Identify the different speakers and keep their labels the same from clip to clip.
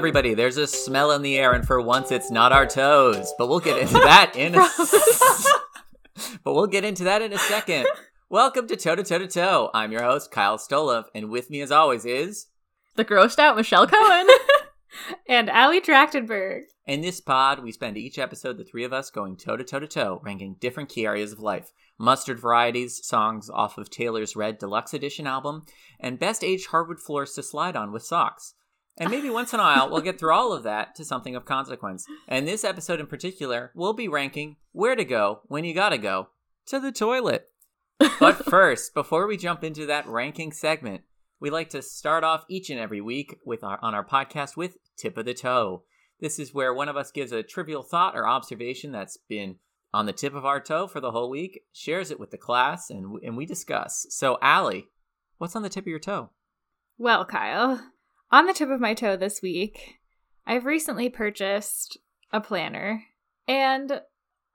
Speaker 1: everybody. There's a smell in the air, and for once, it's not our toes. But we'll get into that in a. but we'll get into that in a second. Welcome to Toe to Toe to Toe. I'm your host, Kyle Stolov, and with me, as always, is
Speaker 2: the grossed out Michelle Cohen
Speaker 3: and Allie Trachtenberg.
Speaker 1: In this pod, we spend each episode, the three of us, going toe to toe to toe, ranking different key areas of life mustard varieties, songs off of Taylor's Red Deluxe Edition album, and best aged hardwood floors to slide on with socks. And maybe once in a while, we'll get through all of that to something of consequence. And this episode in particular, we'll be ranking where to go when you gotta go to the toilet. But first, before we jump into that ranking segment, we like to start off each and every week with our, on our podcast with Tip of the Toe. This is where one of us gives a trivial thought or observation that's been on the tip of our toe for the whole week, shares it with the class, and, and we discuss. So, Allie, what's on the tip of your toe?
Speaker 3: Well, Kyle, on the tip of my toe this week, I've recently purchased a planner, and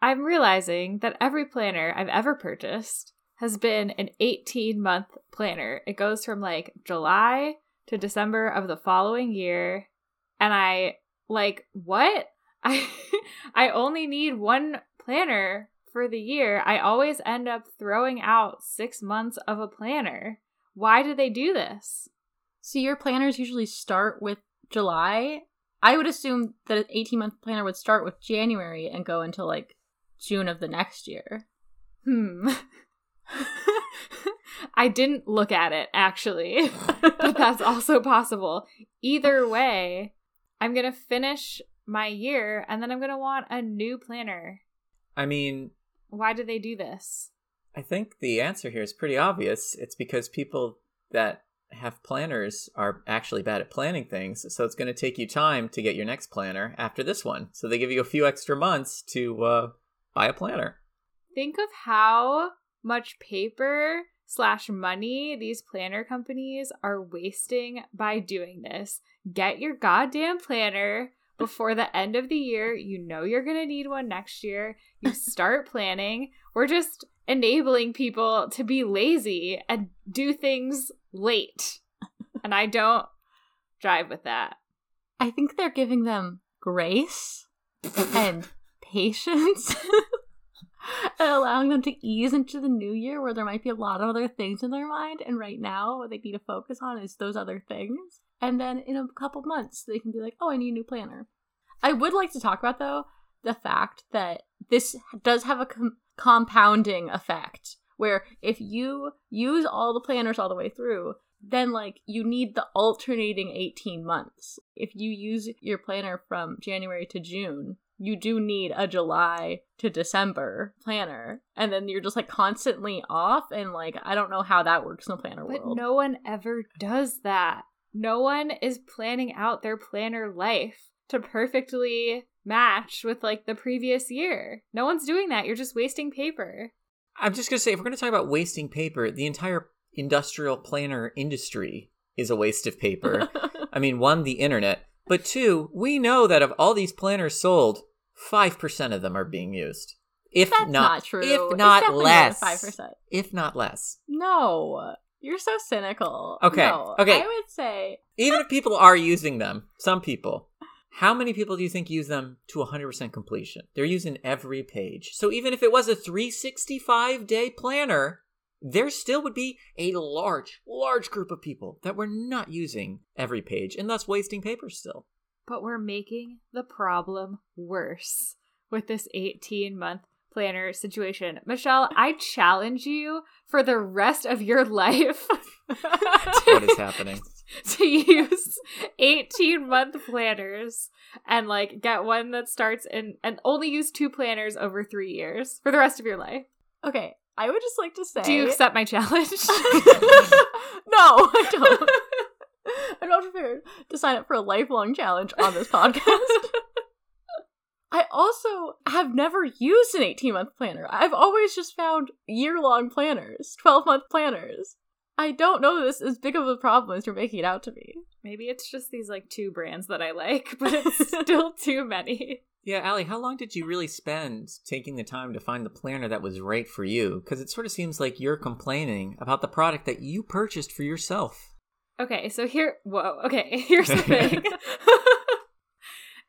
Speaker 3: I'm realizing that every planner I've ever purchased has been an 18 month planner. It goes from like July to December of the following year. And I like, what? I I only need one planner for the year. I always end up throwing out 6 months of a planner. Why do they do this?
Speaker 2: So your planners usually start with July. I would assume that an 18 month planner would start with January and go until like June of the next year.
Speaker 3: Hmm. I didn't look at it actually, but that's also possible. Either way, I'm going to finish my year and then I'm going to want a new planner.
Speaker 1: I mean,
Speaker 3: why do they do this?
Speaker 1: I think the answer here is pretty obvious. It's because people that have planners are actually bad at planning things, so it's going to take you time to get your next planner after this one. So they give you a few extra months to uh, buy a planner.
Speaker 3: Think of how much paper slash money these planner companies are wasting by doing this. Get your goddamn planner before the end of the year. You know you're going to need one next year. You start planning. We're just enabling people to be lazy and do things late. And I don't drive with that.
Speaker 2: I think they're giving them grace and patience and allowing them to ease into the new year where there might be a lot of other things in their mind. And right now, what they need to focus on is those other things. And then in a couple months, they can be like, oh, I need a new planner. I would like to talk about, though, the fact that this does have a com- compounding effect where if you use all the planners all the way through, then like you need the alternating 18 months. If you use your planner from January to June, you do need a July to December planner. And then you're just like constantly off. And like, I don't know how that works in the planner
Speaker 3: but
Speaker 2: world.
Speaker 3: no one ever does that. No one is planning out their planner life to perfectly match with like the previous year. No one's doing that. You're just wasting paper.
Speaker 1: I'm just going to say, if we're going to talk about wasting paper, the entire industrial planner industry is a waste of paper. I mean, one, the internet but two, we know that of all these planners sold, five percent of them are being used. If
Speaker 2: That's
Speaker 1: not,
Speaker 2: not true.
Speaker 1: If not less,
Speaker 2: five percent.
Speaker 1: If not less.
Speaker 2: No, you're so cynical.
Speaker 1: Okay.
Speaker 2: No,
Speaker 1: okay.
Speaker 2: I would say
Speaker 1: even if people are using them, some people. How many people do you think use them to 100% completion? They're using every page. So even if it was a 365 day planner, there still would be a large, large group of people that were not using every page and thus wasting paper still.
Speaker 3: But we're making the problem worse with this 18 month planner situation. Michelle, I challenge you for the rest of your life.
Speaker 1: to, what is happening?
Speaker 3: To use 18 month planners and like get one that starts in and only use two planners over three years for the rest of your life.
Speaker 2: Okay, I would just like to say
Speaker 3: Do you accept my challenge?
Speaker 2: no, I don't. I'm not prepared to sign up for a lifelong challenge on this podcast. I also have never used an 18 month planner. I've always just found year long planners, 12 month planners. I don't know this as big of a problem as you're making it out to be.
Speaker 3: Maybe it's just these like two brands that I like, but it's still too many.
Speaker 1: Yeah, Allie, how long did you really spend taking the time to find the planner that was right for you? Because it sort of seems like you're complaining about the product that you purchased for yourself.
Speaker 3: Okay, so here, whoa, okay, here's the thing.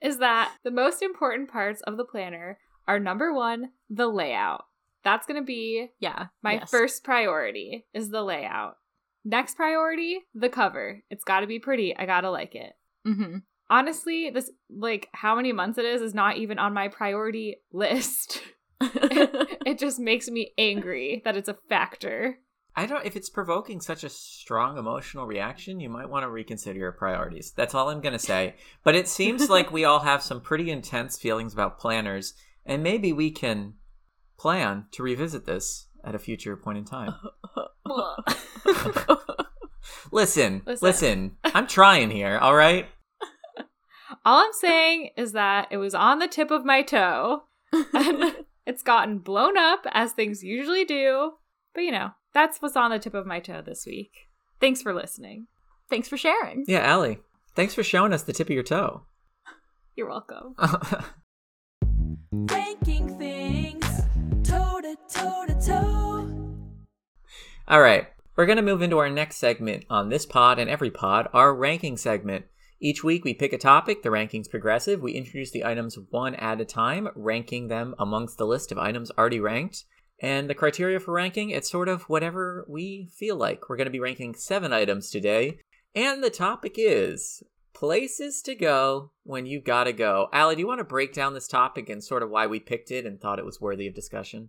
Speaker 3: is that the most important parts of the planner are number one, the layout. That's going to be
Speaker 2: Yeah.
Speaker 3: my
Speaker 2: yes.
Speaker 3: first priority is the layout. Next priority, the cover. It's got to be pretty. I got to like it.
Speaker 2: Mm-hmm.
Speaker 3: Honestly, this like how many months it is is not even on my priority list. it just makes me angry that it's a factor.
Speaker 1: I don't. If it's provoking such a strong emotional reaction, you might want to reconsider your priorities. That's all I'm gonna say. But it seems like we all have some pretty intense feelings about planners, and maybe we can plan to revisit this at a future point in time. Listen,
Speaker 3: Listen.
Speaker 1: listen. I'm trying here. All right.
Speaker 3: All I'm saying is that it was on the tip of my toe and it's gotten blown up as things usually do. But you know, that's what's on the tip of my toe this week. Thanks for listening.
Speaker 2: Thanks for sharing.
Speaker 1: Yeah, Allie. Thanks for showing us the tip of your toe.
Speaker 3: You're welcome.
Speaker 4: ranking things toe to toe to toe.
Speaker 1: All right. We're going to move into our next segment on this pod and every pod, our ranking segment. Each week we pick a topic, the ranking's progressive. We introduce the items one at a time, ranking them amongst the list of items already ranked. And the criteria for ranking, it's sort of whatever we feel like. We're going to be ranking seven items today. And the topic is places to go when you gotta go. Allie, do you want to break down this topic and sort of why we picked it and thought it was worthy of discussion?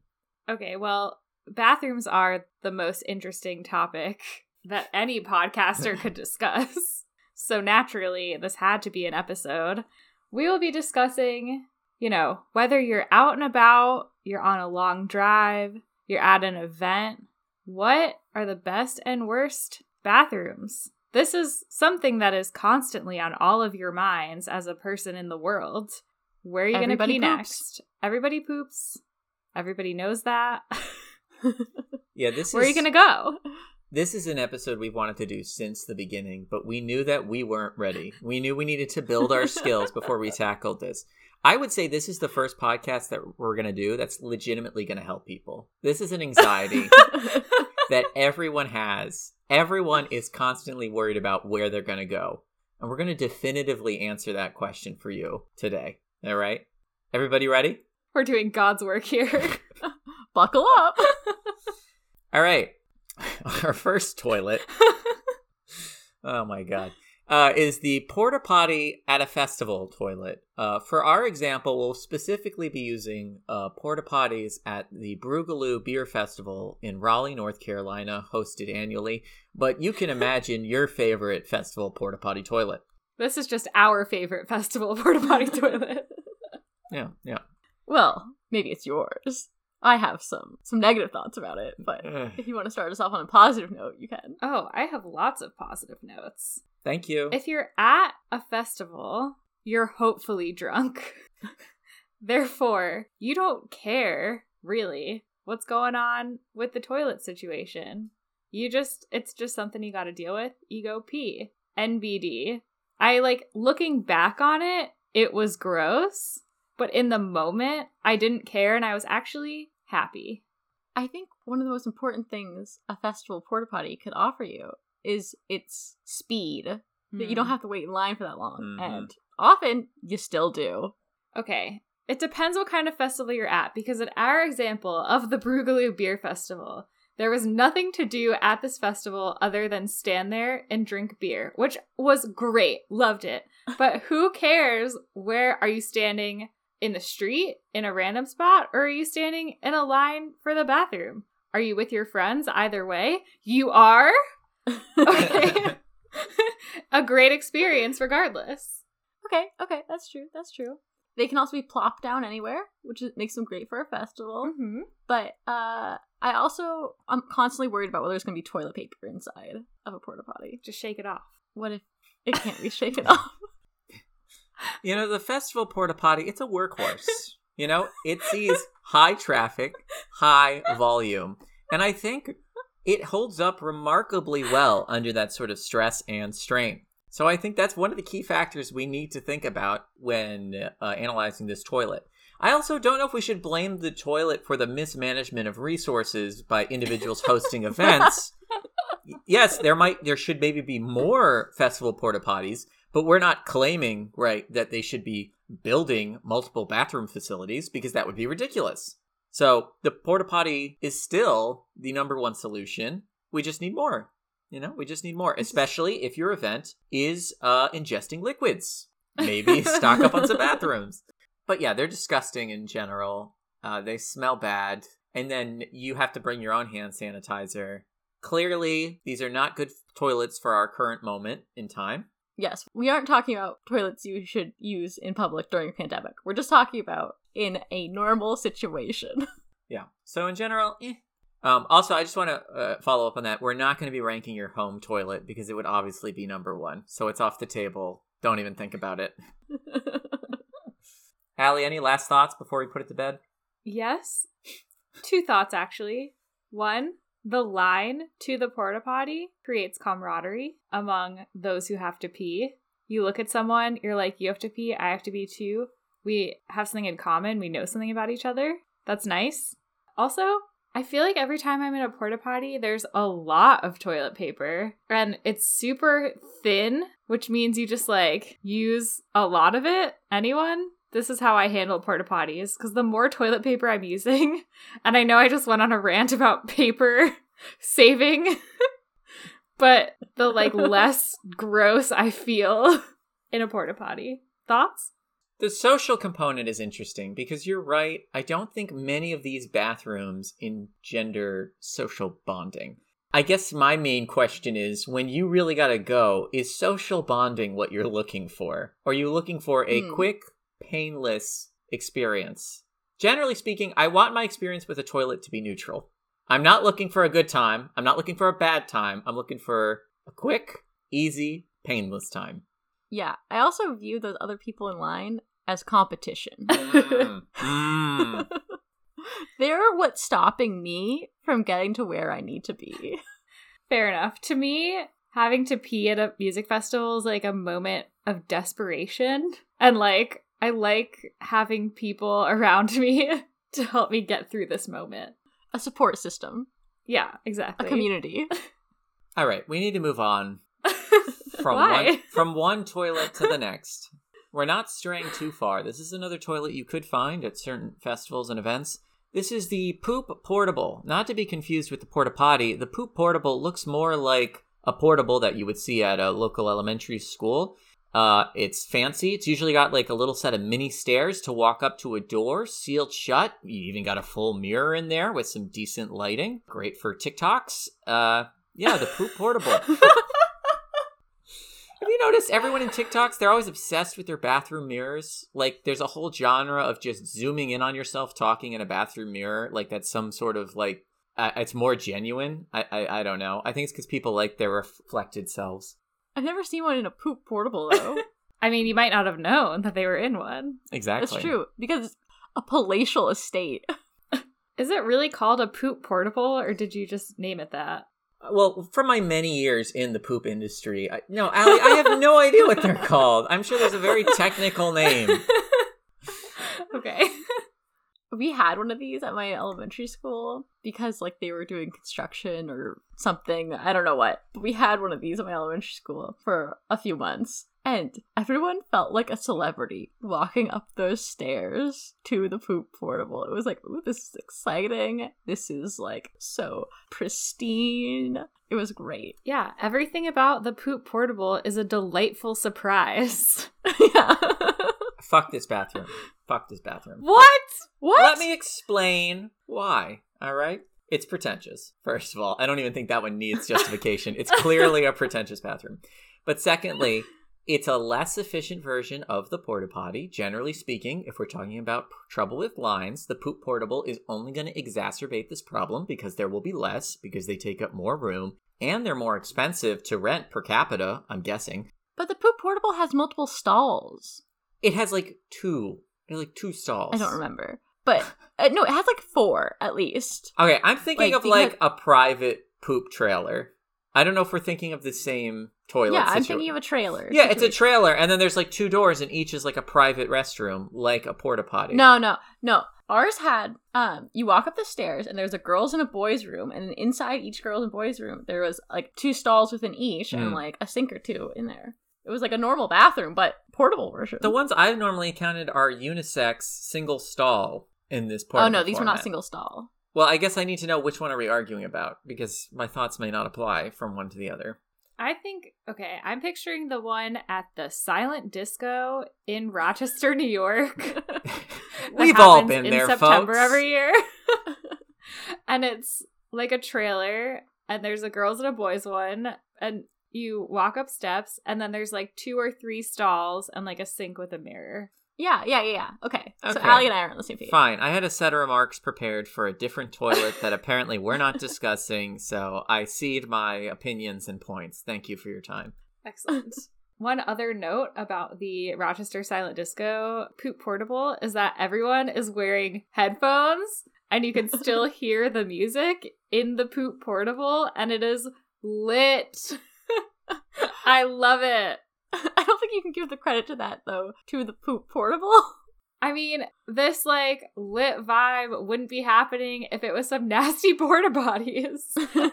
Speaker 3: Okay, well, bathrooms are the most interesting topic that any podcaster could discuss. So naturally, this had to be an episode. We will be discussing, you know, whether you're out and about, you're on a long drive, you're at an event, what are the best and worst bathrooms? This is something that is constantly on all of your minds as a person in the world. Where are you going to
Speaker 2: Everybody
Speaker 3: pee
Speaker 2: poops.
Speaker 3: next? Everybody poops. Everybody knows that.
Speaker 1: Yeah, this is
Speaker 3: Where are you going to go?
Speaker 1: This is an episode we've wanted to do since the beginning, but we knew that we weren't ready. We knew we needed to build our skills before we tackled this. I would say this is the first podcast that we're going to do that's legitimately going to help people. This is an anxiety that everyone has. Everyone is constantly worried about where they're going to go. And we're going to definitively answer that question for you today. All right? Everybody ready?
Speaker 3: We're doing God's work here.
Speaker 2: Buckle up.
Speaker 1: All right. Our first toilet. Oh my god. Uh, is the porta potty at a festival toilet. Uh, for our example we'll specifically be using uh, porta potties at the Brewgaloo beer festival in raleigh north carolina hosted annually. But you can imagine your favorite festival porta potty toilet.
Speaker 3: This is just our favorite festival porta potty toilet.
Speaker 1: yeah yeah.
Speaker 2: Well, maybe it's yours. I have some some negative thoughts about it, but
Speaker 1: eh.
Speaker 2: if you want to start us off on a positive note, you can.
Speaker 3: Oh, I have lots of positive notes.
Speaker 1: thank you
Speaker 3: If you're at a festival, you're hopefully drunk. Therefore, you don't care, really, what's going on with the toilet situation. You just, it's just something you gotta deal with. You go pee. NBD. I like looking back on it, it was gross, but in the moment, I didn't care and I was actually happy.
Speaker 2: I think one of the most important things a festival porta potty could offer you is its speed. That you don't
Speaker 3: Hmm.
Speaker 2: have to wait in line for that long,
Speaker 1: Mhm.
Speaker 2: and often you still do.
Speaker 3: Okay. It depends what kind of festival you're at, because in our example of the Brewgaloo Beer Festival, there was nothing to do at this festival other than stand there and drink beer, which was great. Loved it. But who cares where are you standing in the street, in a random spot, or are you standing in a line for the bathroom? Are you with your friends? Either way, you are. Okay. a great experience regardless.
Speaker 2: Okay, okay, that's true. That's true. They can also be plopped down anywhere, which makes them great for a festival.
Speaker 3: Mm-hmm.
Speaker 2: But uh, I also I'm constantly worried about whether there's going to be toilet paper inside of a porta potty.
Speaker 3: Just shake it off.
Speaker 2: What if it can't be shaken off?
Speaker 1: You know, the festival porta potty, it's a workhorse. You know, it sees high traffic, high volume. And I think it holds up remarkably well under that sort of stress and strain. So I think that's one of the key factors we need to think about when uh, analyzing this toilet. I also don't know if we should blame the toilet for the mismanagement of resources by individuals hosting events. yes, there might there should maybe be more festival porta potties, But we're not claiming, right, that they should be building multiple bathroom facilities because that would be ridiculous. So the porta potty is still the number one solution. We just need more. You know, we just need more, especially if your event is uh, ingesting liquids. Maybe stock up on some bathrooms. But yeah, they're disgusting in general. Uh, they smell bad. And then you have to bring your own hand sanitizer. Clearly, these are not good toilets for our current moment in time.
Speaker 2: Yes, we aren't talking about toilets you should use in public during a pandemic. We're just talking about in a normal situation.
Speaker 1: Yeah. So in general, eh. Um, also, I just want to uh, follow up on that. We're not going to be ranking your home toilet because it would obviously be number one. So it's off the table. Don't even think about it. Allie, any last thoughts before we put it to bed?
Speaker 3: Yes. Two thoughts actually. One, the line to the porta potty creates camaraderie among those who have to pee. You look at someone, you're like, you have to pee, I have to pee too. We have something in common, we know something about each other. That's nice. Also, I feel like every time I'm in a porta potty, there's a lot of toilet paper and it's super thin, which means you just like use a lot of it. Anyone? This is how I handle porta potties because the more toilet paper I'm using, and I know I just went on a rant about paper saving, but the like less gross I feel in a porta potty. Thoughts?
Speaker 1: The social component is interesting because you're right. I don't think many of these bathrooms engender social bonding. I guess my main question is when you really gotta go, is social bonding what you're looking for? Or are you looking for a
Speaker 2: Hmm.
Speaker 1: quick, painless experience? Generally speaking, I want my experience with a toilet to be neutral. I'm not looking for a good time. I'm not looking for a bad time. I'm looking for a quick, easy, painless time.
Speaker 2: yeah, I also view those other people in line as competition.
Speaker 1: Mm, mm.
Speaker 2: They're what's stopping me from getting to where I need to be.
Speaker 3: Fair enough. To me, having to pee at a music festival is like a moment of desperation. And like, I like having people around me to help me get through this moment.
Speaker 2: A support system,
Speaker 3: Yeah, exactly.
Speaker 2: a community.
Speaker 1: All right, we need to move on from
Speaker 3: Why?
Speaker 1: one from one toilet to the next. We're not straying too far. This is another toilet you could find at certain festivals and events. This is the Poop Portable, not to be confused with the Porta Potty. The Poop Portable looks more like a portable that you would see at a local elementary school. Uh, it's fancy. It's usually got like a little set of mini stairs to walk up to a door, sealed shut. You even got a full mirror in there with some decent lighting. Great for TikToks. Uh, yeah, the Poop Portable. Have you noticed everyone in TikToks, they're always obsessed with their bathroom mirrors? Like, there's a whole genre of just zooming in on yourself talking in a bathroom mirror. Like, that's some sort of like, uh, it's more genuine. I, I, I don't know. I think it's because people like their reflected selves.
Speaker 2: I've never seen one in a poop portable though.
Speaker 3: I mean, you might not have known that they were in one.
Speaker 1: Exactly.
Speaker 2: That's true because it's a palatial estate.
Speaker 3: Is it really called a poop portable, or did you just name it that?
Speaker 1: Well, from my many years in the poop industry, I, no, Allie, I have no idea what they're called. I'm sure there's a very technical name.
Speaker 3: okay.
Speaker 2: We had one of these at my elementary school because like they were doing construction or something. I don't know what. But we had one of these at my elementary school for a few months and everyone felt like a celebrity walking up those stairs to the poop portable. It was like ooh this is exciting. This is like so pristine. It was great.
Speaker 3: Yeah, everything about the poop portable is a delightful surprise.
Speaker 2: yeah
Speaker 1: Fuck this bathroom. Fuck this bathroom.
Speaker 3: what? What?
Speaker 1: Let me explain why. All right? It's pretentious, first of all. I don't even think that one needs justification. it's clearly a pretentious bathroom. But secondly, it's a less efficient version of the porta potty. Generally speaking, if we're talking about p- trouble with lines, the poop portable is only going to exacerbate this problem because there will be less, because they take up more room, and they're more expensive to rent per capita, I'm guessing.
Speaker 2: but the poop portable has multiple stalls
Speaker 1: It has like two, like two stalls.
Speaker 2: i don't remember but uh, no it has like four at least
Speaker 1: Okay, I'm thinking
Speaker 2: Like,
Speaker 1: of like a private poop trailer. I don't know if we're thinking of the same toilet.
Speaker 2: yeah, I'm
Speaker 1: situa-
Speaker 2: thinking of a trailer.
Speaker 1: Yeah, it's a
Speaker 2: situation.
Speaker 1: trailer, and then there's like two doors, and each is like a private restroom, like a porta potty.
Speaker 2: No, no, no. Ours had um you walk up the stairs and there's a girls and a boys room and inside each girls and boys room there was like two stalls within each
Speaker 1: Mm.
Speaker 2: and like a sink or two in there. It was like a normal bathroom, but portable version.
Speaker 1: The ones I've normally counted are unisex, single stall in this part.
Speaker 2: oh
Speaker 1: portable
Speaker 2: no, these were not single stall.
Speaker 1: Well, I guess I need to know which one are we arguing about because my thoughts may not apply from one to the other.
Speaker 3: I think okay, I'm picturing the one at the silent disco in Rochester, New York.
Speaker 1: We've all been
Speaker 3: in
Speaker 1: there,
Speaker 3: September
Speaker 1: folks.
Speaker 3: every year. and it's like a trailer and there's a girls and a boys one and you walk up steps and then there's like two or three stalls and like a sink with a mirror.
Speaker 2: Yeah, yeah, yeah, yeah. Okay. So
Speaker 1: Okay.
Speaker 2: Allie and I are on the same page.
Speaker 1: Fine, I had a set of remarks prepared for a different toilet that apparently we're not discussing, so I cede my opinions and points. Thank you for your time.
Speaker 3: Excellent. One other note about the Rochester Silent Disco Poop Portable is that everyone is wearing headphones and you can still hear the music in the Poop Portable and it is lit. I love it.
Speaker 2: I don't think you can give the credit to that though to the poop portable.
Speaker 3: I mean, this like lit vibe wouldn't be happening if it was some nasty porta potties.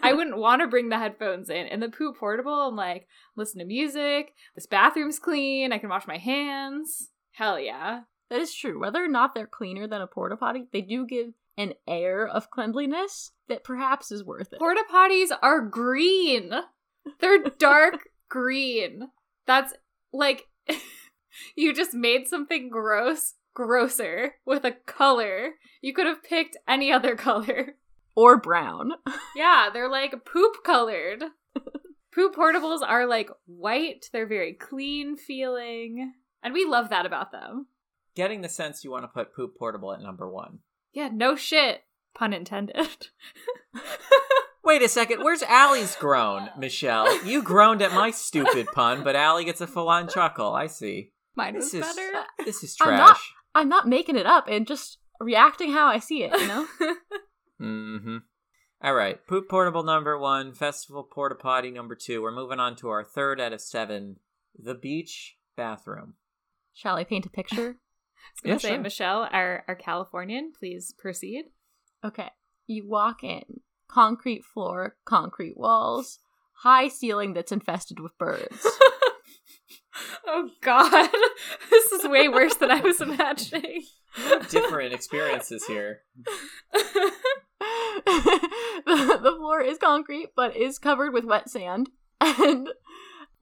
Speaker 3: I wouldn't want to bring the headphones in. In the poop portable, and like listen to music. This bathroom's clean. I can wash my hands. Hell yeah.
Speaker 2: That is true. Whether or not they're cleaner than a porta potty, they do give an air of cleanliness that perhaps is worth it.
Speaker 3: Porta potties are green. They're dark green. That's like you just made something gross grosser with a color. You could have picked any other color.
Speaker 2: or brown.
Speaker 3: Yeah, they're like poop colored. poop portables are like white. They're very clean feeling. And we love that about them.
Speaker 1: Getting the sense you want to put poop portable at number one.
Speaker 3: Yeah, no shit. Pun intended.
Speaker 1: Wait a second, where's Allie's groan, Michelle? You groaned at my stupid pun, but Allie gets a full on chuckle. I see.
Speaker 3: Mine was
Speaker 1: This is
Speaker 3: better.
Speaker 1: this is
Speaker 2: I'm
Speaker 1: trash.
Speaker 2: not- I'm not making it up and just reacting how I see it, you know?
Speaker 1: Mm-hmm. All right. Poop portable number one, festival porta potty number two. We're moving on to our third out of seven, the beach bathroom.
Speaker 2: Shall I paint a picture?
Speaker 3: I was
Speaker 1: Yeah,
Speaker 3: say,
Speaker 1: sure.
Speaker 3: Michelle, our, our Californian, please proceed.
Speaker 2: Okay. You walk in, concrete floor, concrete walls, high ceiling that's infested with birds.
Speaker 3: oh god. this is way worse than I was imagining.
Speaker 1: Different experiences here.
Speaker 2: the, the floor is concrete but is covered with wet sand and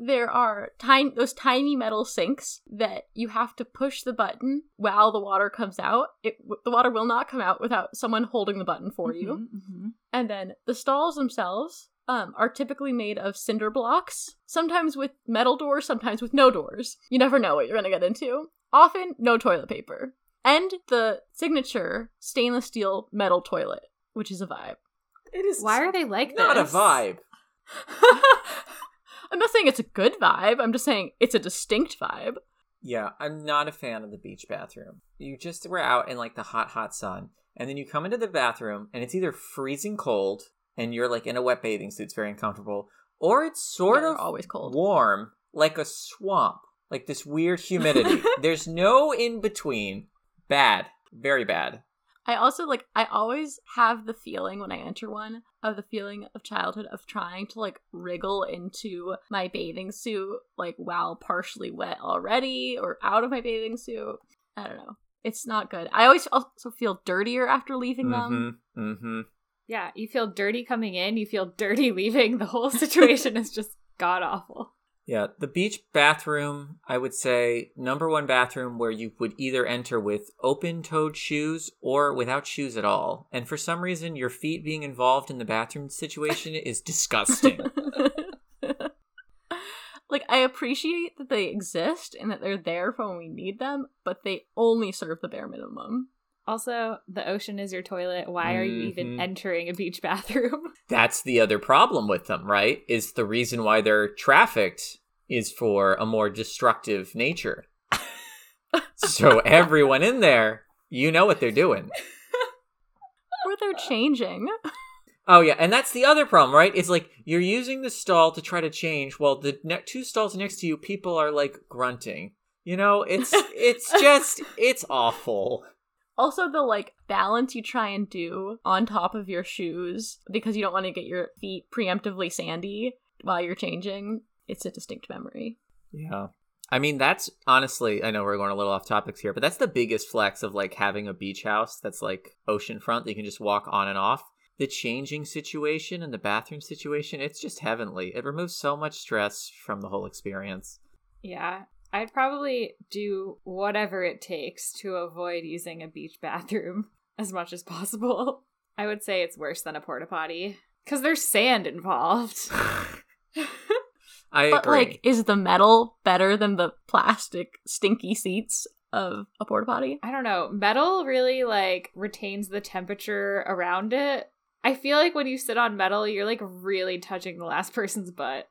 Speaker 2: there are tiny those tiny metal sinks that you have to push the button while the water comes out it the water will not come out without someone holding the button for you
Speaker 3: Mhm, mhm.
Speaker 2: and then the stalls themselves um, are typically made of cinder blocks, sometimes with metal doors, sometimes with no doors. You never know what you're going to get into. Often, no toilet paper. And the signature stainless steel metal toilet, which is a vibe.
Speaker 1: It is
Speaker 3: Why are they like that?
Speaker 1: not a vibe.
Speaker 2: I'm not saying it's a good vibe, I'm just saying it's a distinct vibe.
Speaker 1: Yeah, I'm not a fan of the beach bathroom. You just were out in like the hot, hot sun, and then you come into the bathroom, and it's either freezing cold, and you're like in a wet bathing suit, it's very uncomfortable, or it's sort
Speaker 2: Yeah,
Speaker 1: of
Speaker 2: always cold.
Speaker 1: warm, like a swamp, like this weird humidity. There's no in between. Bad, very bad.
Speaker 2: I also like I always have the feeling when I enter one of the feeling of childhood of trying to like wriggle into my bathing suit like while partially wet already or out of my bathing suit. I don't know. It's not good. I always also feel dirtier after leaving them.
Speaker 1: Mm-hmm. Mm-hmm.
Speaker 3: Yeah, you feel dirty coming in, you feel dirty leaving. The whole situation is just god awful.
Speaker 1: Yeah, the beach bathroom, I would say, number one bathroom where you would either enter with open toed shoes or without shoes at all. And for some reason, your feet being involved in the bathroom situation is disgusting.
Speaker 2: like I appreciate that they exist and that they're there for when we need them, but they only serve the bare minimum.
Speaker 3: Also, the ocean is your toilet. Why are you even
Speaker 1: Mhm.
Speaker 3: entering a beach bathroom?
Speaker 1: That's the other problem with them, right? Is the reason why they're trafficked is for a more destructive nature. so everyone in there, you know what they're doing.
Speaker 2: Or they're changing.
Speaker 1: Oh yeah, and that's the other problem, right? It's like you're using the stall to try to change. Well, the ne- two stalls next to you, people are like grunting. You know, it's it's just it's awful.
Speaker 2: Also, the like balance you try and do on top of your shoes because you don't want to get your feet preemptively sandy while you're changing. It's a distinct memory.
Speaker 1: Yeah. I mean, that's honestly, I know we're going a little off topics here, but that's the biggest flex of like having a beach house that's like oceanfront that you can just walk on and off. The changing situation and the bathroom situation, it's just heavenly. It removes so much stress from the whole experience.
Speaker 3: Yeah. I'd probably do whatever it takes to avoid using a beach bathroom as much as possible. I would say it's worse than a porta potty because there's sand involved.
Speaker 1: I
Speaker 2: But
Speaker 1: agree.
Speaker 2: like, is the metal better than the plastic stinky seats of a porta potty?
Speaker 3: I don't know. Metal really like retains the temperature around it. I feel like when you sit on metal, you're like really touching the last person's butt.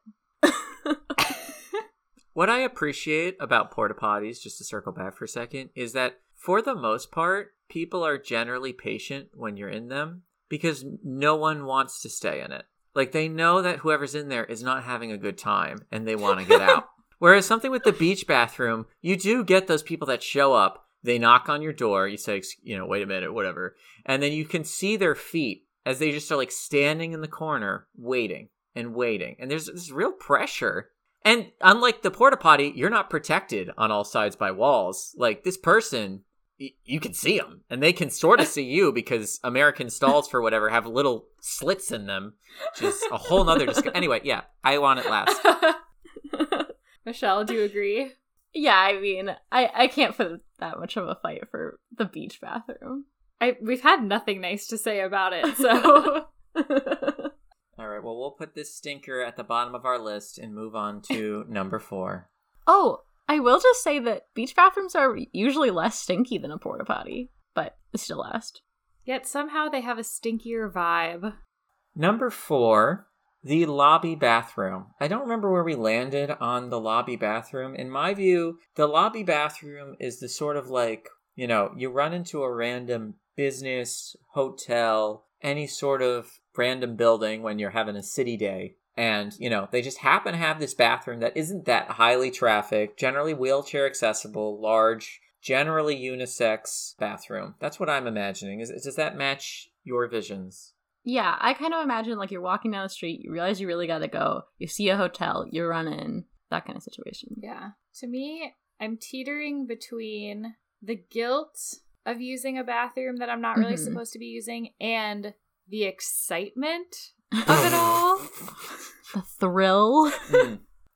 Speaker 1: What I appreciate about porta potties, just to circle back for a second, is that for the most part, people are generally patient when you're in them because no one wants to stay in it. Like they know that whoever's in there is not having a good time and they want to get out. Whereas something with the beach bathroom, you do get those people that show up, they knock on your door, you say, you know, wait a minute, whatever. And then you can see their feet as they just are like standing in the corner waiting and waiting. And there's this real pressure and unlike the porta potty, you're not protected on all sides by walls. Like this person, y- you can see them, and they can sort of see you because American stalls for whatever have little slits in them, which is a whole nother discussion. Anyway, yeah, I want it last.
Speaker 3: Michelle, do you agree?
Speaker 2: yeah, I mean, I I can't put that much of a fight for the beach bathroom.
Speaker 3: I we've had nothing nice to say about it, so
Speaker 1: All right, well, we'll put this stinker at the bottom of our list and move on to number four.
Speaker 2: oh, I will just say that beach bathrooms are usually less stinky than a porta potty, but it's still last.
Speaker 3: yet somehow they have a stinkier vibe.
Speaker 1: Number four, the lobby bathroom. I don't remember where we landed on the lobby bathroom. In my view, the lobby bathroom is the sort of like, you know, you run into a random business, hotel, any sort of random building when you're having a city day. And, you know, they just happen to have this bathroom that isn't that highly trafficked, generally wheelchair accessible, large, generally unisex bathroom. That's what I'm imagining. Is, does that match your visions?
Speaker 2: Yeah, I kind of imagine like you're walking down the street, you realize you really gotta go, you see a hotel, you run in, that kind of situation.
Speaker 3: Yeah. To me, I'm teetering between the guilt of using a bathroom that I'm not really
Speaker 2: Mhm.
Speaker 3: supposed to be using and the excitement of it all.
Speaker 2: the thrill.
Speaker 1: Hmm.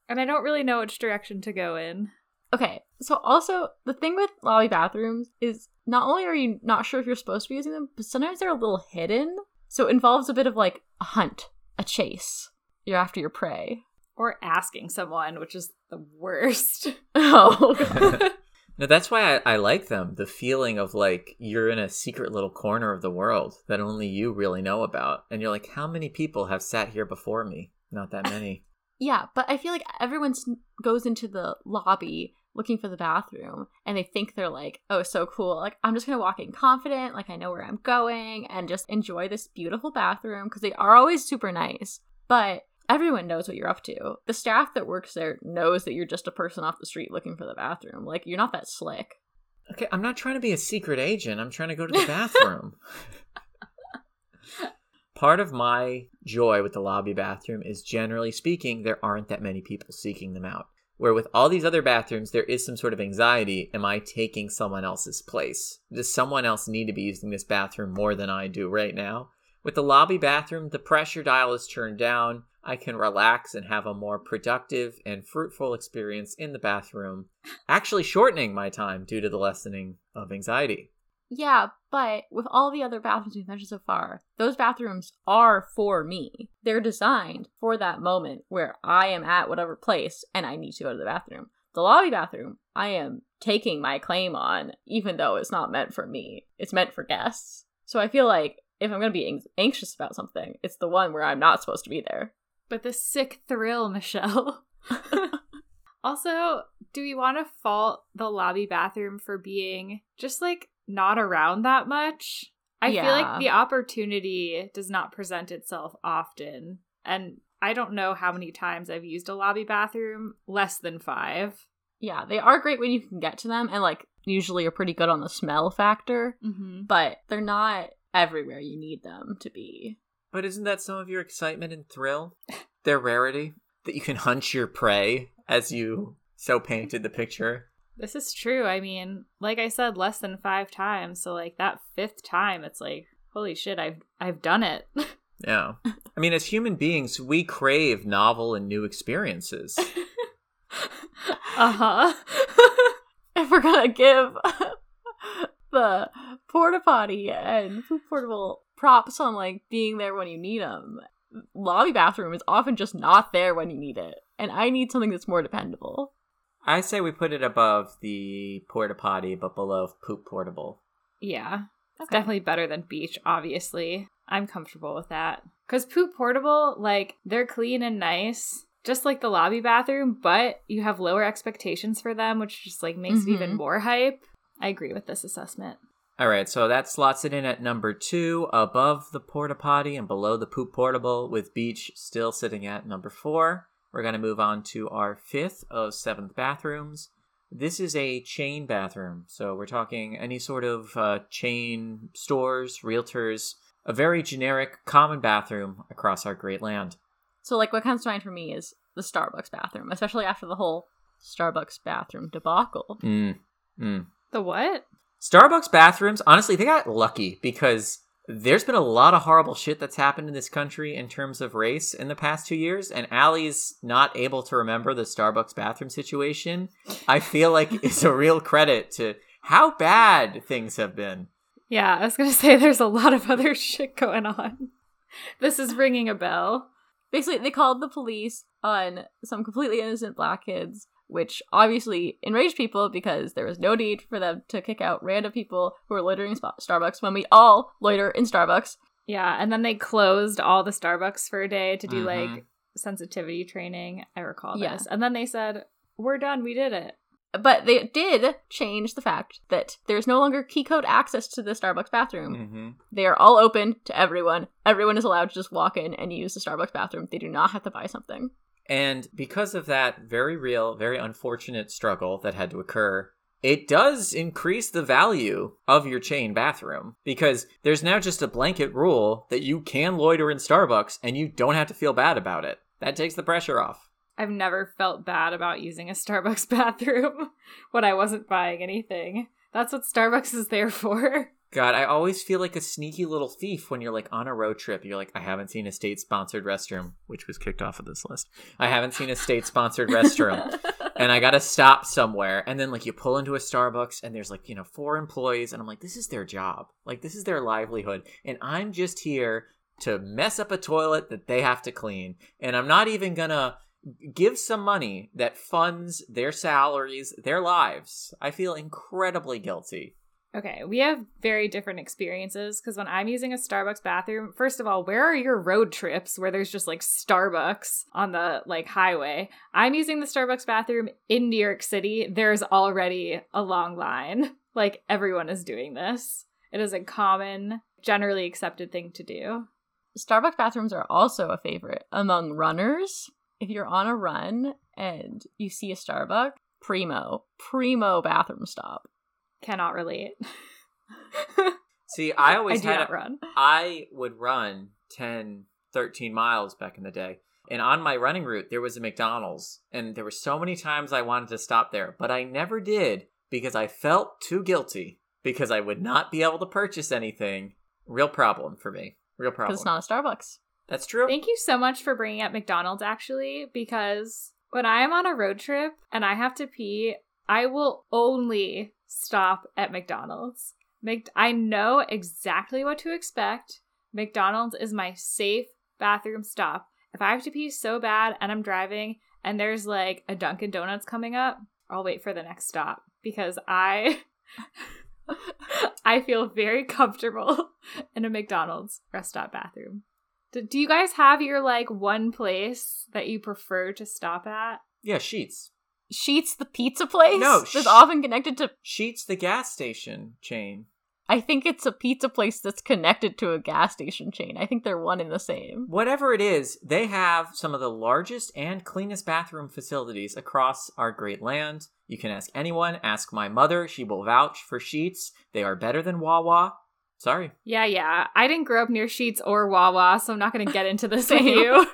Speaker 3: And I don't really know which direction to go in.
Speaker 2: Okay, so also the thing with lobby bathrooms is not only are you not sure if you're supposed to be using them, but sometimes they're a little hidden. So it involves a bit of like a hunt, a chase. You're after your prey.
Speaker 3: Or asking someone, which is the worst.
Speaker 2: Oh, God.
Speaker 1: No, that's why I, I like them. The feeling of like you're in a secret little corner of the world that only you really know about. And you're like, how many people have sat here before me? Not that many.
Speaker 2: yeah, but I feel like everyone goes into the lobby looking for the bathroom and they think they're like, oh, so cool. Like, I'm just going to walk in confident, like, I know where I'm going and just enjoy this beautiful bathroom because they are always super nice. But everyone knows what you're up to. The staff that works there knows that you're just a person off the street looking for the bathroom. Like, you're not that slick.
Speaker 1: Okay, I'm not trying to be a secret agent. I'm trying to go to the bathroom. Part of my joy with the lobby bathroom is generally speaking, there aren't that many people seeking them out. Where with all these other bathrooms, there is some sort of anxiety. Am I taking someone else's place? Does someone else need to be using this bathroom more than I do right now? With the lobby bathroom, the pressure dial is turned down. I can relax and have a more productive and fruitful experience in the bathroom, actually shortening my time due to the lessening of anxiety.
Speaker 2: Yeah, but with all the other bathrooms we've mentioned so far, those bathrooms are for me. They're designed for that moment where I am at whatever place and I need to go to the bathroom. The lobby bathroom, I am taking my claim on, even though it's not meant for me. It's meant for guests. So I feel like if I'm going to be anxious about something, it's the one where I'm not supposed to be there.
Speaker 3: But the sick thrill, Michelle. also, do we want to fault the lobby bathroom for being just like not around that much? I feel like the opportunity does not present itself often. And I don't know how many times I've used a lobby bathroom, less than five.
Speaker 2: Yeah, they are great when you can get to them and like usually are pretty good on the smell factor,
Speaker 3: Mm-hmm.
Speaker 2: but they're not everywhere you need them to be.
Speaker 1: But isn't that some of your excitement and thrill? Their rarity? That you can hunch your prey as you so painted the picture.
Speaker 3: This is true. I mean, like I said, less than five times. So like that fifth time, it's like, holy shit, I've I've done it.
Speaker 1: Yeah. I mean, as human beings, we crave novel and new experiences.
Speaker 3: uh huh.
Speaker 2: if we're gonna give the porta potty and poop portable props on like being there when you need them, lobby bathroom is often just not there when you need it, and I need something that's more dependable.
Speaker 1: I say we put it above the porta potty, but below poop portable.
Speaker 3: yeah, it's definitely better than beach. Obviously, I'm comfortable with that. Cause poop portable, like they're clean and nice, just like the lobby bathroom, but you have lower expectations for them, which just like makes it even
Speaker 2: Mhm.
Speaker 3: more hype. I agree with this assessment.
Speaker 1: All right, so that slots it in at number two, above the porta potty and below the poop portable, with beach still sitting at number four. We're going to move on to our fifth of seventh bathrooms. This is a chain bathroom, so we're talking any sort of uh, chain stores, realtors, a very generic, common bathroom across our great land.
Speaker 2: So, like, what comes to mind for me is the Starbucks bathroom, especially after the whole Starbucks bathroom debacle.
Speaker 1: Mm. Mm.
Speaker 3: The what?
Speaker 1: Starbucks bathrooms, honestly, they got lucky because there's been a lot of horrible shit that's happened in this country in terms of race in the past two years, and Allie's not able to remember the Starbucks bathroom situation. I feel like it's a real credit to how bad things have been.
Speaker 3: Yeah, I was gonna say there's a lot of other shit going on. This is ringing a bell.
Speaker 2: Basically, they called the police on some completely innocent black kids, which obviously enraged people because there was no need for them to kick out random people who were loitering in Starbucks when we all loiter in Starbucks.
Speaker 3: Yeah, and then they closed all the Starbucks for a day to do
Speaker 1: Mhm.
Speaker 3: like sensitivity training. I recall
Speaker 2: Yeah.
Speaker 3: this. And then they said, We're done, we did it.
Speaker 2: But they did change the fact that there's no longer key code access to the Starbucks bathroom.
Speaker 1: Mm-hmm.
Speaker 2: They are all open to everyone. Everyone is allowed to just walk in and use the Starbucks bathroom. They do not have to buy something.
Speaker 1: And because of that very real, very unfortunate struggle that had to occur, it does increase the value of your chain bathroom because there's now just a blanket rule that you can loiter in Starbucks and you don't have to feel bad about it. That takes the pressure off.
Speaker 3: I've never felt bad about using a Starbucks bathroom when I wasn't buying anything. That's what Starbucks is there for.
Speaker 1: God, I always feel like a sneaky little thief when you're like on a road trip. You're like, I haven't seen a state sponsored restroom, which was kicked off of this list. I haven't seen a state sponsored restroom. and I gotta stop somewhere. And then like you pull into a Starbucks and there's like, you know, four employees, and I'm like, this is their job. Like this is their livelihood. And I'm just here to mess up a toilet that they have to clean. And I'm not even gonna give some money that funds their salaries, their lives. I feel incredibly guilty.
Speaker 3: Okay, we have very different experiences because when I'm using a Starbucks bathroom, first of all, where are your road trips where there's just like Starbucks on the like highway? I'm using the Starbucks bathroom in New York City. There's already a long line. Like everyone is doing this. It is a common, generally accepted thing to do.
Speaker 2: Starbucks bathrooms are also a favorite among runners. If you're on a run and you see a Starbucks, primo, primo bathroom stop.
Speaker 3: Cannot relate.
Speaker 1: See, I
Speaker 3: I
Speaker 1: always
Speaker 3: do
Speaker 1: had
Speaker 3: not
Speaker 1: a-
Speaker 3: run.
Speaker 1: I would run 10, 13 miles back in the day. And on my running route, there was a McDonald's. And there were so many times I wanted to stop there, but I never did because I felt too guilty because I would not be able to purchase anything. Real problem for me. Real problem.
Speaker 2: Because it's not a Starbucks.
Speaker 1: That's true.
Speaker 3: Thank you so much for bringing up McDonald's actually, because when I am on a road trip and I have to pee, I will only stop at McDonald's. Mc- I know exactly what to expect. McDonald's is my safe bathroom stop. If I have to pee so bad and I'm driving and there's like a Dunkin' Donuts coming up, I'll wait for the next stop because I I feel very comfortable in a McDonald's rest stop bathroom. Do, do you guys have your like one place that you prefer to stop at?
Speaker 1: yeah, Sheetz.
Speaker 2: Sheetz, the pizza place,
Speaker 1: No,
Speaker 2: that's
Speaker 1: sh-
Speaker 2: often connected to.
Speaker 1: Sheetz, the gas station chain.
Speaker 2: I think it's a pizza place that's connected to a gas station chain. I think they're one and the same.
Speaker 1: Whatever it is, they have some of the largest and cleanest bathroom facilities across our great land. You can ask anyone, ask my mother, she will vouch for Sheetz. They are better than Wawa. Sorry.
Speaker 3: Yeah, yeah. I didn't grow up near Sheetz or Wawa, so I'm not going to get into this with you.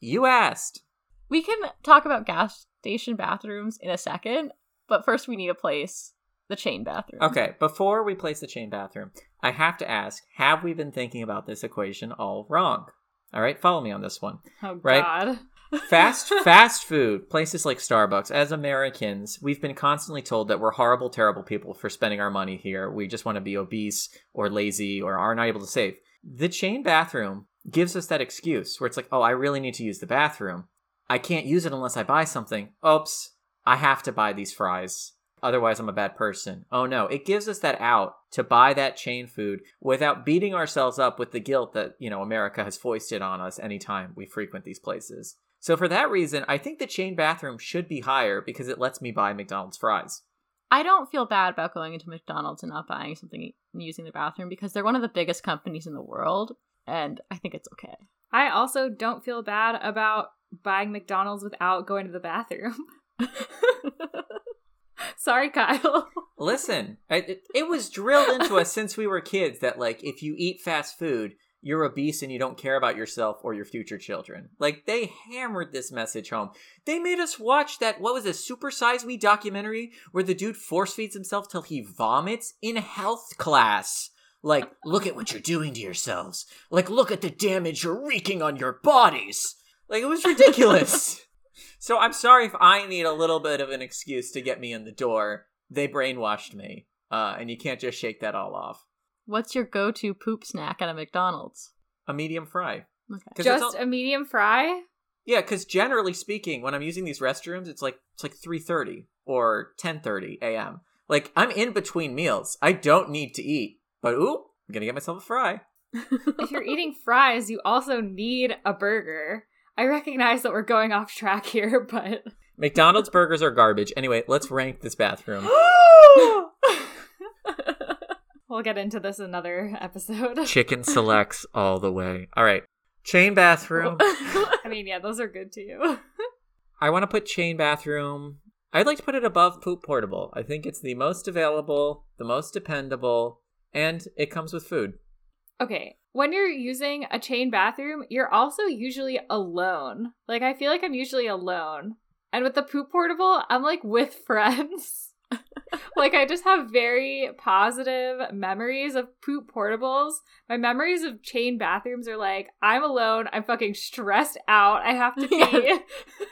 Speaker 1: You asked.
Speaker 2: We can talk about gas station bathrooms in a second, but first we need to place the chain bathroom.
Speaker 1: Okay, before we place the chain bathroom, I have to ask have we been thinking about this equation all wrong? All right, follow me on this one.
Speaker 3: Oh
Speaker 1: Right.
Speaker 3: God.
Speaker 1: Fast fast food, places like Starbucks, as Americans, we've been constantly told that we're horrible, terrible people for spending our money here. We just want to be obese or lazy or aren't able to save. The chain bathroom gives us that excuse where it's like, oh, I really need to use the bathroom. I can't use it unless I buy something. Oops, I have to buy these fries. Otherwise, I'm a bad person. Oh no, it gives us that out to buy that chain food without beating ourselves up with the guilt that, you know, America has foisted on us anytime we frequent these places. So for that reason, I think the chain bathroom should be higher because it lets me buy McDonald's fries.
Speaker 2: I don't feel bad about going into McDonald's and not buying something and using the bathroom because they're one of the biggest companies in the world, and I think it's okay.
Speaker 3: I also don't feel bad about buying McDonald's without going to the bathroom. Sorry, Kyle.
Speaker 1: Listen, it, it was drilled into us since we were kids that like if you eat fast food, you're obese and you don't care about yourself or your future children. Like they hammered this message home. They made us watch that what was a Super Size Me documentary where the dude force feeds himself till he vomits in health class. Like, look at what you're doing to yourselves. Like, look at the damage you're wreaking on your bodies. Like, it was ridiculous. so I'm sorry if I need a little bit of an excuse to get me in the door. They brainwashed me. Uh, and you can't just shake that all off.
Speaker 2: What's your go-to poop snack at a McDonald's?
Speaker 1: A medium fry.
Speaker 2: Okay.
Speaker 1: 'Cause it's
Speaker 3: Just
Speaker 1: all-
Speaker 3: a medium fry?
Speaker 1: Yeah, because generally speaking, when I'm using these restrooms, it's like it's like three thirty or ten thirty a.m. Like I'm in between meals. I don't need to eat, but ooh, I'm gonna get myself a fry.
Speaker 3: If you're eating fries, you also need a burger. I recognize that we're going off track here, but
Speaker 1: McDonald's burgers are garbage. Anyway, let's rank this bathroom.
Speaker 3: we'll get into this another episode.
Speaker 1: Chicken selects all the way. All right, chain bathroom.
Speaker 3: I mean, yeah, those are good too.
Speaker 1: I want to put chain bathroom. I'd like to put it above poop portable. I think it's the most available, the most dependable, and it comes with food.
Speaker 3: Okay, when you're using a chain bathroom, you're also usually alone. Like, I feel like I'm usually alone. And with the poop portable, I'm like with friends. like, I just have very positive memories of poop portables. My memories of chain bathrooms are like, I'm alone, I'm fucking stressed out, I have to be
Speaker 2: Yeah.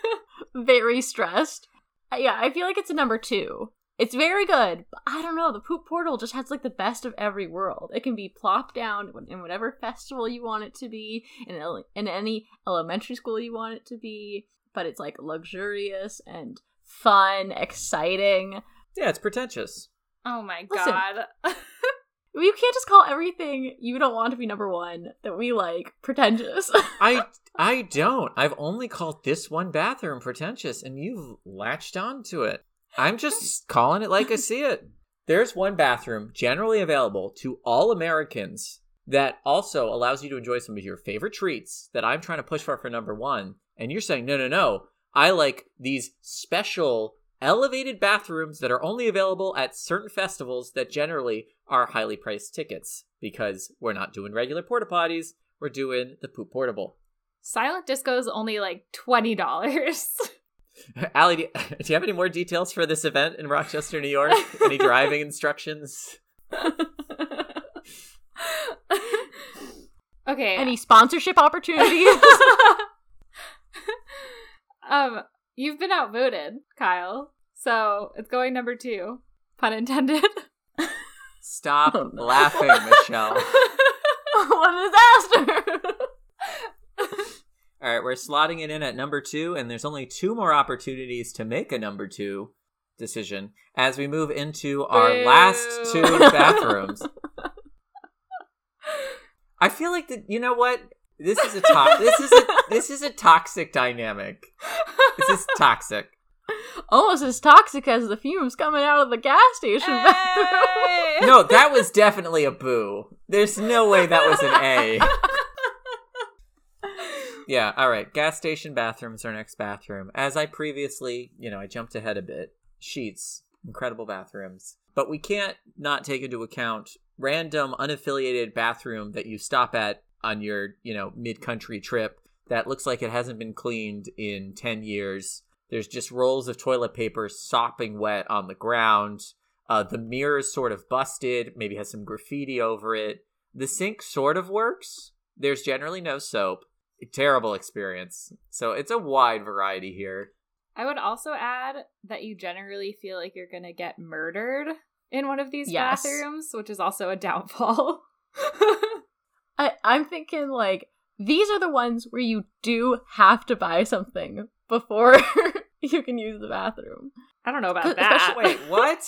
Speaker 2: very stressed. Uh, Yeah, I feel like it's a number two. It's very good, but I don't know. The poop portal just has like the best of every world. It can be plopped down in whatever festival you want it to be, in ele- in any elementary school you want it to be. But it's like luxurious and fun, exciting.
Speaker 1: Yeah, it's pretentious.
Speaker 3: oh my
Speaker 2: Listen.
Speaker 3: god.
Speaker 2: You can't just call everything you don't want to be number one that we like pretentious.
Speaker 1: I I don't. I've only called this one bathroom pretentious, and you've latched onto it. I'm just calling it like I see it. There's one bathroom generally available to all Americans that also allows you to enjoy some of your favorite treats that I'm trying to push for for number one. And you're saying, no, no, no. I like these special elevated bathrooms that are only available at certain festivals that generally are highly priced tickets because we're not doing regular porta potties. We're doing the poop portable.
Speaker 3: Silent disco is only like $20.
Speaker 1: Allie, do do you have any more details for this event in Rochester, New York? Any driving instructions?
Speaker 3: okay.
Speaker 2: Any sponsorship opportunities?
Speaker 3: um, you've been outvoted, Kyle. So it's going number two. Pun intended.
Speaker 1: Stop
Speaker 2: Oh, no.
Speaker 1: laughing, Michelle.
Speaker 2: what a disaster!
Speaker 1: All right, we're slotting it in at number two, and there's only two more opportunities to make a number two decision as we move into our
Speaker 3: Boo.
Speaker 1: last two bathrooms. I feel like that. You know what? This is a to- this is a this is a toxic dynamic. This is toxic.
Speaker 2: Almost as toxic as the fumes coming out of the gas station bathroom.
Speaker 3: Hey!
Speaker 1: No, that was definitely a boo. There's no way that was an A. Yeah, all right. Gas station bathrooms are next bathroom. As I previously, you know, I jumped ahead a bit. Sheetz, incredible bathrooms. But we can't not take into account random unaffiliated bathroom that you stop at on your, you know, mid-country trip that looks like it hasn't been cleaned in 10 years. There's just rolls of toilet paper sopping wet on the ground. Uh, the mirror is sort of busted, maybe has some graffiti over it. The sink sort of works. There's generally no soap. Terrible experience. So it's a wide variety here.
Speaker 3: I would also add that you generally feel like you're going to get murdered in one of these
Speaker 2: Yes.
Speaker 3: bathrooms, which is also a downfall.
Speaker 2: I, I'm thinking like these are the ones where you do have to buy something before you can use the bathroom.
Speaker 3: I don't know about
Speaker 2: Especially-
Speaker 3: that.
Speaker 1: Wait, what?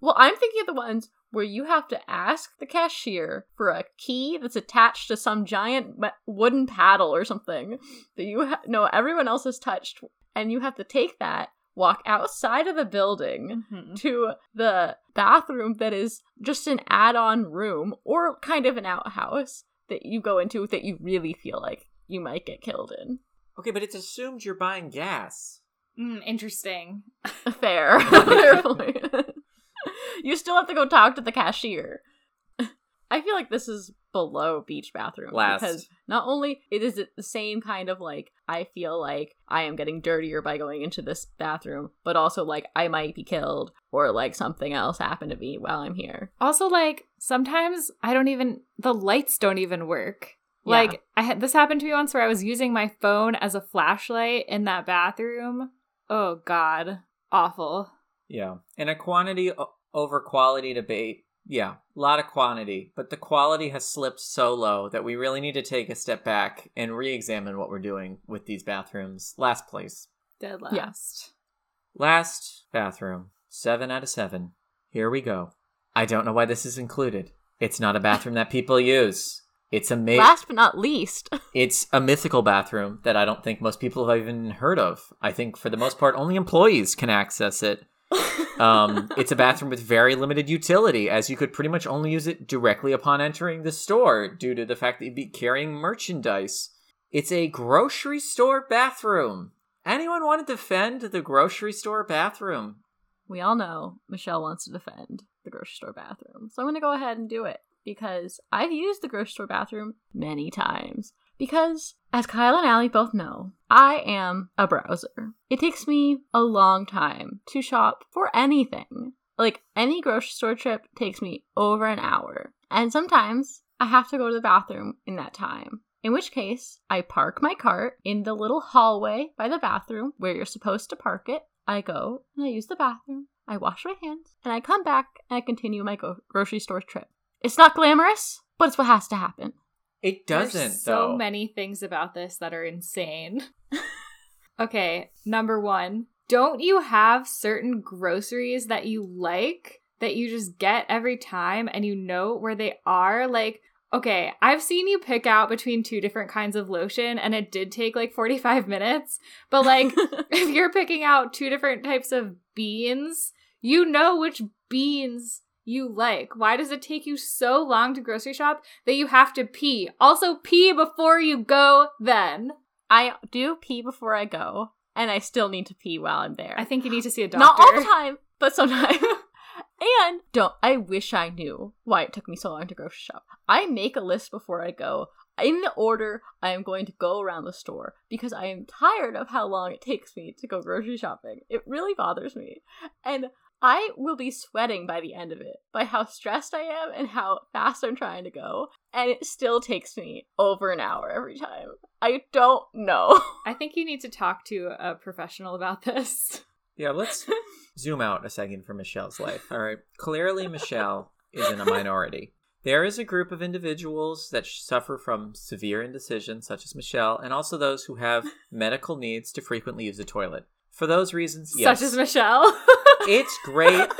Speaker 2: Well, I'm thinking of the ones where you have to ask the cashier for a key that's attached to some giant wooden paddle or something that you ha- no everyone else has touched, and you have to take that, walk outside of the building
Speaker 3: Mhm.
Speaker 2: to the bathroom that is just an add-on room or kind of an outhouse that you go into that you really feel like you might get killed in.
Speaker 1: Okay, but it's assumed you're buying gas.
Speaker 3: Mm, interesting.
Speaker 2: Fair. Fair you still have to go talk to the cashier. I feel like this is below beach bathroom
Speaker 1: Last.
Speaker 2: because not only it is it the same kind of like I feel like I am getting dirtier by going into this bathroom, but also like I might be killed or like something else happened to me while I'm here.
Speaker 3: Also, like sometimes I don't even the lights don't even work.
Speaker 2: Yeah.
Speaker 3: Like I had this happened to me once where I was using my phone as a flashlight in that bathroom. Oh God, awful.
Speaker 1: Yeah. And a quantity o- over quality debate. Yeah, a lot of quantity, but the quality has slipped so low that we really need to take a step back and re examine what we're doing with these bathrooms. Last place.
Speaker 3: Dead
Speaker 2: Yeah.
Speaker 3: last.
Speaker 1: Last bathroom. Seven out of seven. Here we go. I don't know why this is included. It's not a bathroom that people use. It's a ma-
Speaker 2: Last but not least,
Speaker 1: It's a mythical bathroom that I don't think most people have even heard of. I think for the most part, only employees can access it. Um, it's a bathroom with very limited utility, as you could pretty much only use it directly upon entering the store due to the fact that you'd be carrying merchandise. It's a grocery store bathroom. Anyone want to defend the grocery store bathroom?
Speaker 2: we all know Michelle wants to defend the grocery store bathroom. So I'm going to go ahead and do it because I've used the grocery store bathroom many times. Because, as Kyle and Allie both know, I am a browser. It takes me a long time to shop for anything. Like, any grocery store trip takes me over an hour. And sometimes I have to go to the bathroom in that time. In which case, I park my cart in the little hallway by the bathroom where you're supposed to park it. I go and I use the bathroom. I wash my hands and I come back and I continue my go- grocery store trip. It's not glamorous, but it's what has to happen.
Speaker 1: It doesn't,
Speaker 3: There's so
Speaker 1: though.
Speaker 3: many things about this that are insane. okay, number one, don't you have certain groceries that you like that you just get every time and you know where they are? Like, okay, I've seen you pick out between two different kinds of lotion and it did take like 45 minutes, but like, if you're picking out two different types of beans, you know which beans you like. Why does it take you so long to grocery shop that you have to pee? Also, pee before you go then.
Speaker 2: I do pee before I go, and I still need to pee while I'm there.
Speaker 3: I think you need to see a doctor.
Speaker 2: Not all the time, but sometimes. and don't. I wish I knew why it took me so long to grocery shop. I make a list before I go. In the order I am going to go around the store because I am tired of how long it takes me to go grocery shopping. It really bothers me. And I will be sweating by the end of it by how stressed I am and how fast I'm trying to go. And it still takes me over an hour every time. I don't know.
Speaker 3: I think you need to talk to a professional about this.
Speaker 1: Yeah, let's zoom out a second for Michelle's life. All right. Clearly, Michelle is in a minority. There is a group of individuals that suffer from severe indecision, such as Michelle, and also those who have medical needs to frequently use the toilet. For those reasons, yes.
Speaker 3: Such as Michelle.
Speaker 1: It's great.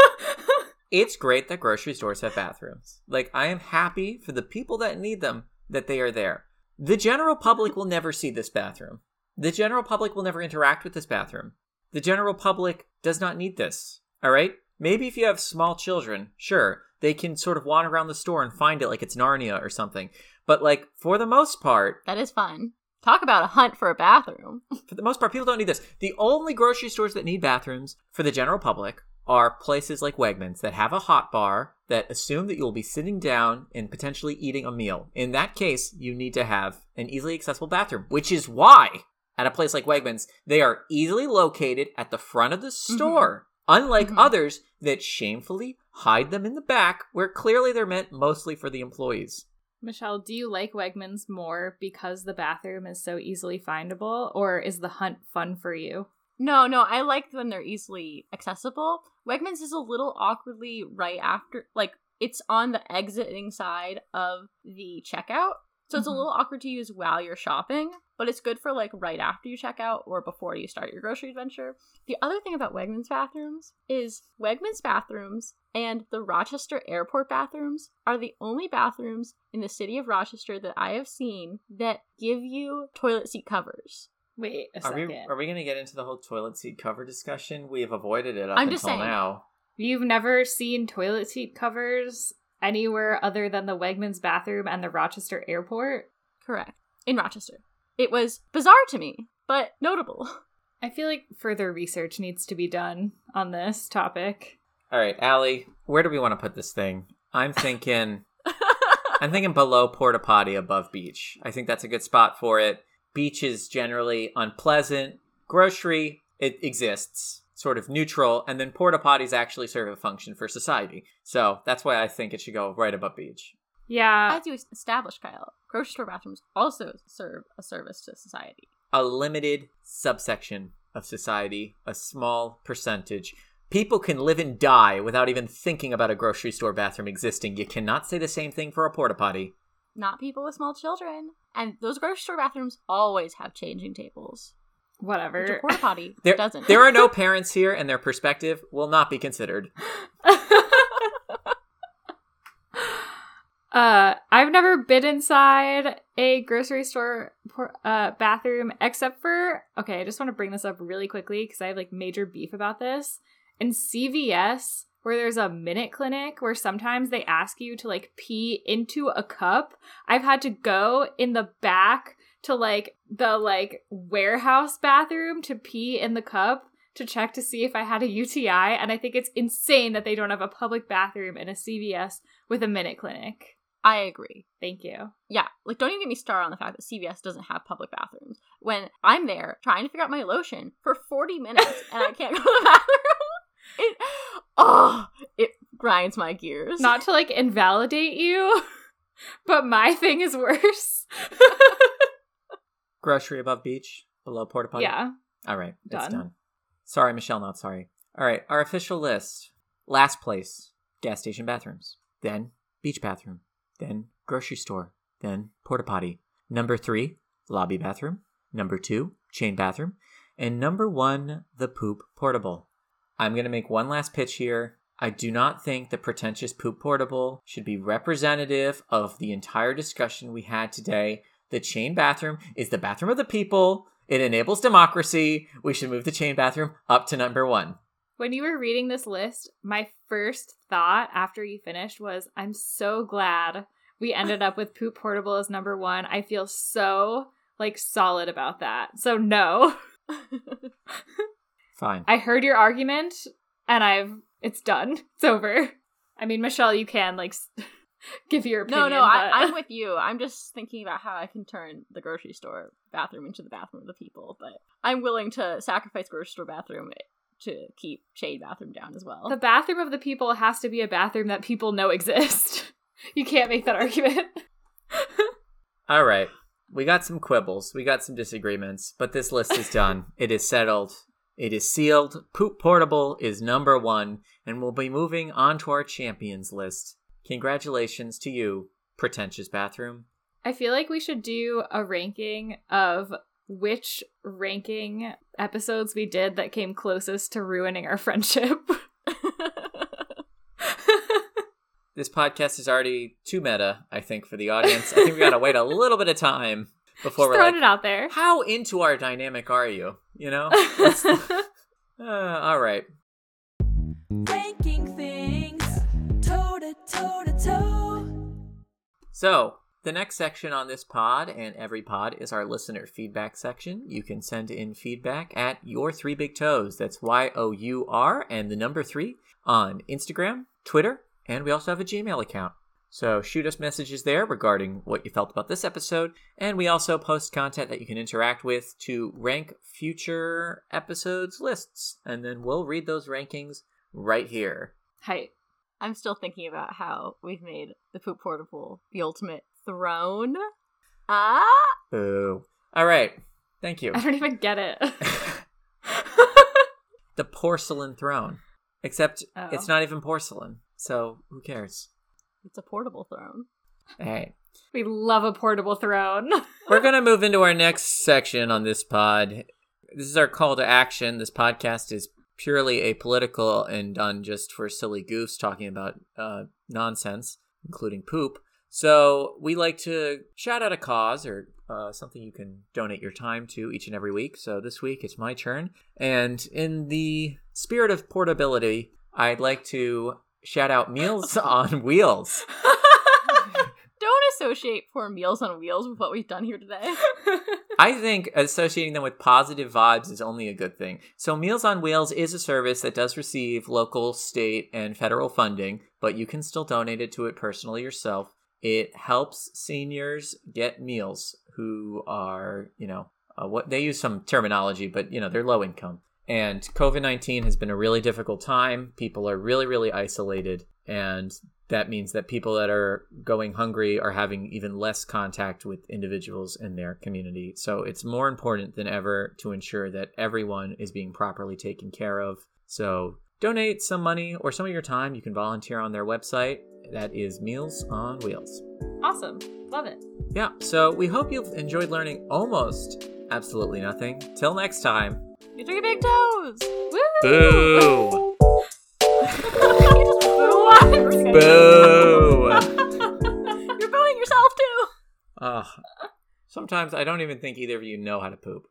Speaker 1: It's great that grocery stores have bathrooms. Like, I am happy for the people that need them that they are there. The general public will never see this bathroom. The general public will never interact with this bathroom. The general public does not need this. All right? Maybe if you have small children, sure, they can sort of wander around the store and find it like it's Narnia or something. But, like, for the most part,
Speaker 2: That is fun. Talk about a hunt for a bathroom.
Speaker 1: for the most part, people don't need this. The only grocery stores that need bathrooms for the general public are places like Wegmans that have a hot bar that assume that you'll be sitting down and potentially eating a meal. In that case, you need to have an easily accessible bathroom, which is why at a place like Wegmans, they are easily located at the front of the store, unlike
Speaker 2: Mhm.
Speaker 1: others that shamefully hide them in the back where clearly they're meant mostly for the employees.
Speaker 3: Michelle, do you like Wegmans more because the bathroom is so easily findable, or is the hunt fun for you?
Speaker 2: No, no, I like when they're easily accessible. Wegmans is a little awkwardly right after, like, it's on the exiting side of the checkout. So it's a
Speaker 3: Mhm.
Speaker 2: little awkward to use while you're shopping, but it's good for like right after you check out or before you start your grocery adventure. The other thing about Wegmans bathrooms is Wegmans bathrooms and the Rochester airport bathrooms are the only bathrooms in the city of Rochester that I have seen that give you toilet seat covers.
Speaker 3: Wait a
Speaker 1: Are
Speaker 3: second.
Speaker 1: we are we going to get into the whole toilet seat cover discussion? We have avoided it up
Speaker 2: I'm
Speaker 1: until
Speaker 2: saying.
Speaker 1: now.
Speaker 3: You've never seen toilet seat covers anywhere other than the Wegmans bathroom and the Rochester airport?
Speaker 2: Correct. In Rochester. It was bizarre to me, but notable.
Speaker 3: I feel like further research needs to be done on this topic.
Speaker 1: All right, Allie, where do we want to put this thing? I'm thinking I'm thinking below porta potty above beach. I think that's a good spot for it. Beach is generally unpleasant. Grocery, it exists, sort of neutral, and then porta potties actually serve a function for society. So that's why I think it should go right above beach.
Speaker 3: Yeah.
Speaker 2: As you established, Kyle, grocery store bathrooms also serve a service to society.
Speaker 1: A limited subsection of society, a small percentage. People can live and die without even thinking about a grocery store bathroom existing. You cannot say the same thing for a porta potty.
Speaker 2: Not people with small children. And those grocery store bathrooms always have changing tables. Which
Speaker 3: Whatever.
Speaker 2: a porta potty
Speaker 1: There,
Speaker 2: doesn't.
Speaker 1: there are no parents here, and their perspective will not be considered.
Speaker 3: uh, I've never been inside a grocery store por- uh, bathroom except for okay. I just want to bring this up really quickly because I have like major beef about this. In CVS, where there's a minute clinic where sometimes they ask you to like pee into a cup, I've had to go in the back to like the like warehouse bathroom to pee in the cup to check to see if I had a UTI. And I think it's insane that they don't have a public bathroom in a CVS with a minute clinic.
Speaker 2: I agree.
Speaker 3: Thank you.
Speaker 2: Yeah, like don't even get me started on the fact that CVS doesn't have public bathrooms. When I'm there trying to figure out my lotion for 40 minutes and I can't go to the bathroom, it oh, it grinds my gears.
Speaker 3: Not to like invalidate you, but my thing is worse.
Speaker 1: Grocery above beach, below porta potty.
Speaker 3: yeah.
Speaker 1: All right, it's
Speaker 3: Done.
Speaker 1: done. Sorry, Michelle, not sorry. All right, our official list. Last place, gas station bathrooms. Then beach bathroom. Then grocery store. Then porta potty. Number three, lobby bathroom. Number two, chain bathroom. And number one, the poop portable. I'm going to make one last pitch here. I do not think the pretentious poop portable should be representative of the entire discussion we had today. The chain bathroom is the bathroom of the people. It enables democracy. We should move the chain bathroom up to number one.
Speaker 3: When you were reading this list, my first thought after you finished was, I'm so glad we ended up with Poop Portable as number one. I feel so like solid about that. So no.
Speaker 1: Fine.
Speaker 3: I heard your argument and I've it's done. It's over. I mean, Michelle, you can like give your
Speaker 2: no,
Speaker 3: opinion.
Speaker 2: no, I,
Speaker 3: but-
Speaker 2: I'm with you. I'm just thinking about how I can turn the grocery store bathroom into the bathroom of the people, but I'm willing to sacrifice grocery store bathroom to keep shade bathroom down as well.
Speaker 3: the bathroom of the people has to be a bathroom that people know exist. you can't make that argument.
Speaker 1: All right. We got some quibbles. We got some disagreements, but this list is done. it is settled. It is sealed. Poop Portable is number one, and we'll be moving on to our champions list. Congratulations to you, pretentious bathroom.
Speaker 3: I feel like we should do a ranking of which ranking episodes we did that came closest to ruining our friendship.
Speaker 1: This podcast is already too meta, I think, for the audience. I think we gotta wait a little bit of time before
Speaker 3: Just
Speaker 1: we're
Speaker 3: throwing
Speaker 1: like,
Speaker 3: it out there.
Speaker 1: how into our dynamic are you? You know? Uh, all right.
Speaker 4: Ranking
Speaker 1: So, The next section on this pod and every pod is our listener feedback section. You can send in feedback at your three big toes. That's Y O U R and the number three on Instagram, Twitter, and we also have a Gmail account. So shoot us messages there regarding what you felt about this episode. And we also post content that you can interact with to rank future episodes lists. And then we'll read those rankings right here.
Speaker 3: Height.
Speaker 2: I'm still thinking about how we've made the poop portable the ultimate throne. Ah,
Speaker 1: Boo. All right. Thank you.
Speaker 3: I don't even get it.
Speaker 1: the porcelain throne. Except
Speaker 3: Oh.
Speaker 1: it's not even porcelain. So who cares?
Speaker 2: it's a portable throne.
Speaker 1: All right.
Speaker 3: we love a portable throne.
Speaker 1: We're going to move into our next section on this pod. This is our call to action. This podcast is purely apolitical and done just for silly goofs talking about uh, nonsense, including poop. So we like to shout out a cause or uh, something you can donate your time to each and every week. So this week it's my turn. And in the spirit of portability, I'd like to shout out Meals on Wheels.
Speaker 2: Associate poor Meals on Wheels with what we've done here today.
Speaker 1: I think associating them with positive vibes is only a good thing. So, Meals on Wheels is a service that does receive local, state, and federal funding, but you can still donate it to it personally yourself. It helps seniors get meals who are, you know, uh, what they use some terminology, but you know, they're low income. And COVID 19 has been a really difficult time. People are really, really isolated. And that means that people that are going hungry are having even less contact with individuals in their community. So it's more important than ever to ensure that everyone is being properly taken care of. So donate some money or some of your time. You can volunteer on their website. That is Meals on Wheels.
Speaker 3: awesome. Love it.
Speaker 1: Yeah, so we hope you've enjoyed learning almost absolutely nothing. Till next time.
Speaker 2: You three big toes.
Speaker 1: Boo!
Speaker 2: just.
Speaker 1: Boo!
Speaker 2: You're booing yourself too.
Speaker 1: Ugh. Sometimes I don't even think either of you know how to poop.